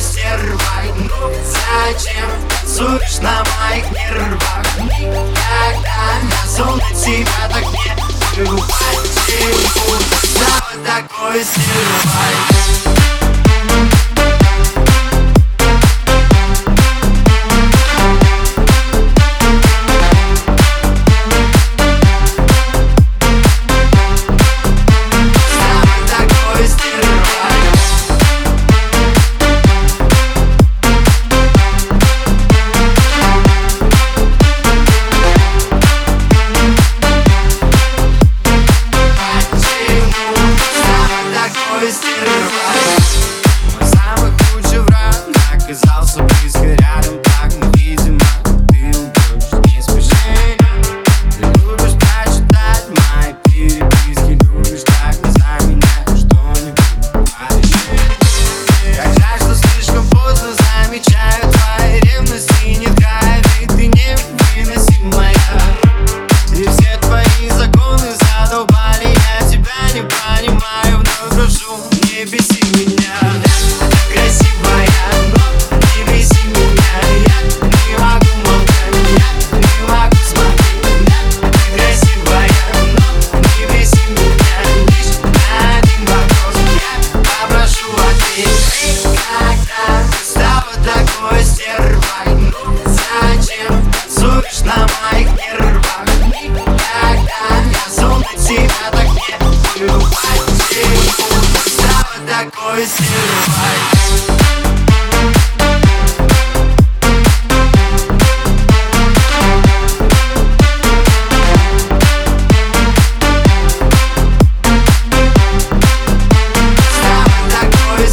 злости Ну зачем танцуешь на моих нервах? Никогда я солнце тебя так не бывает Почему? Да вот такой стервай поднимаю вновь кружу Не беси меня. такой сервак Такой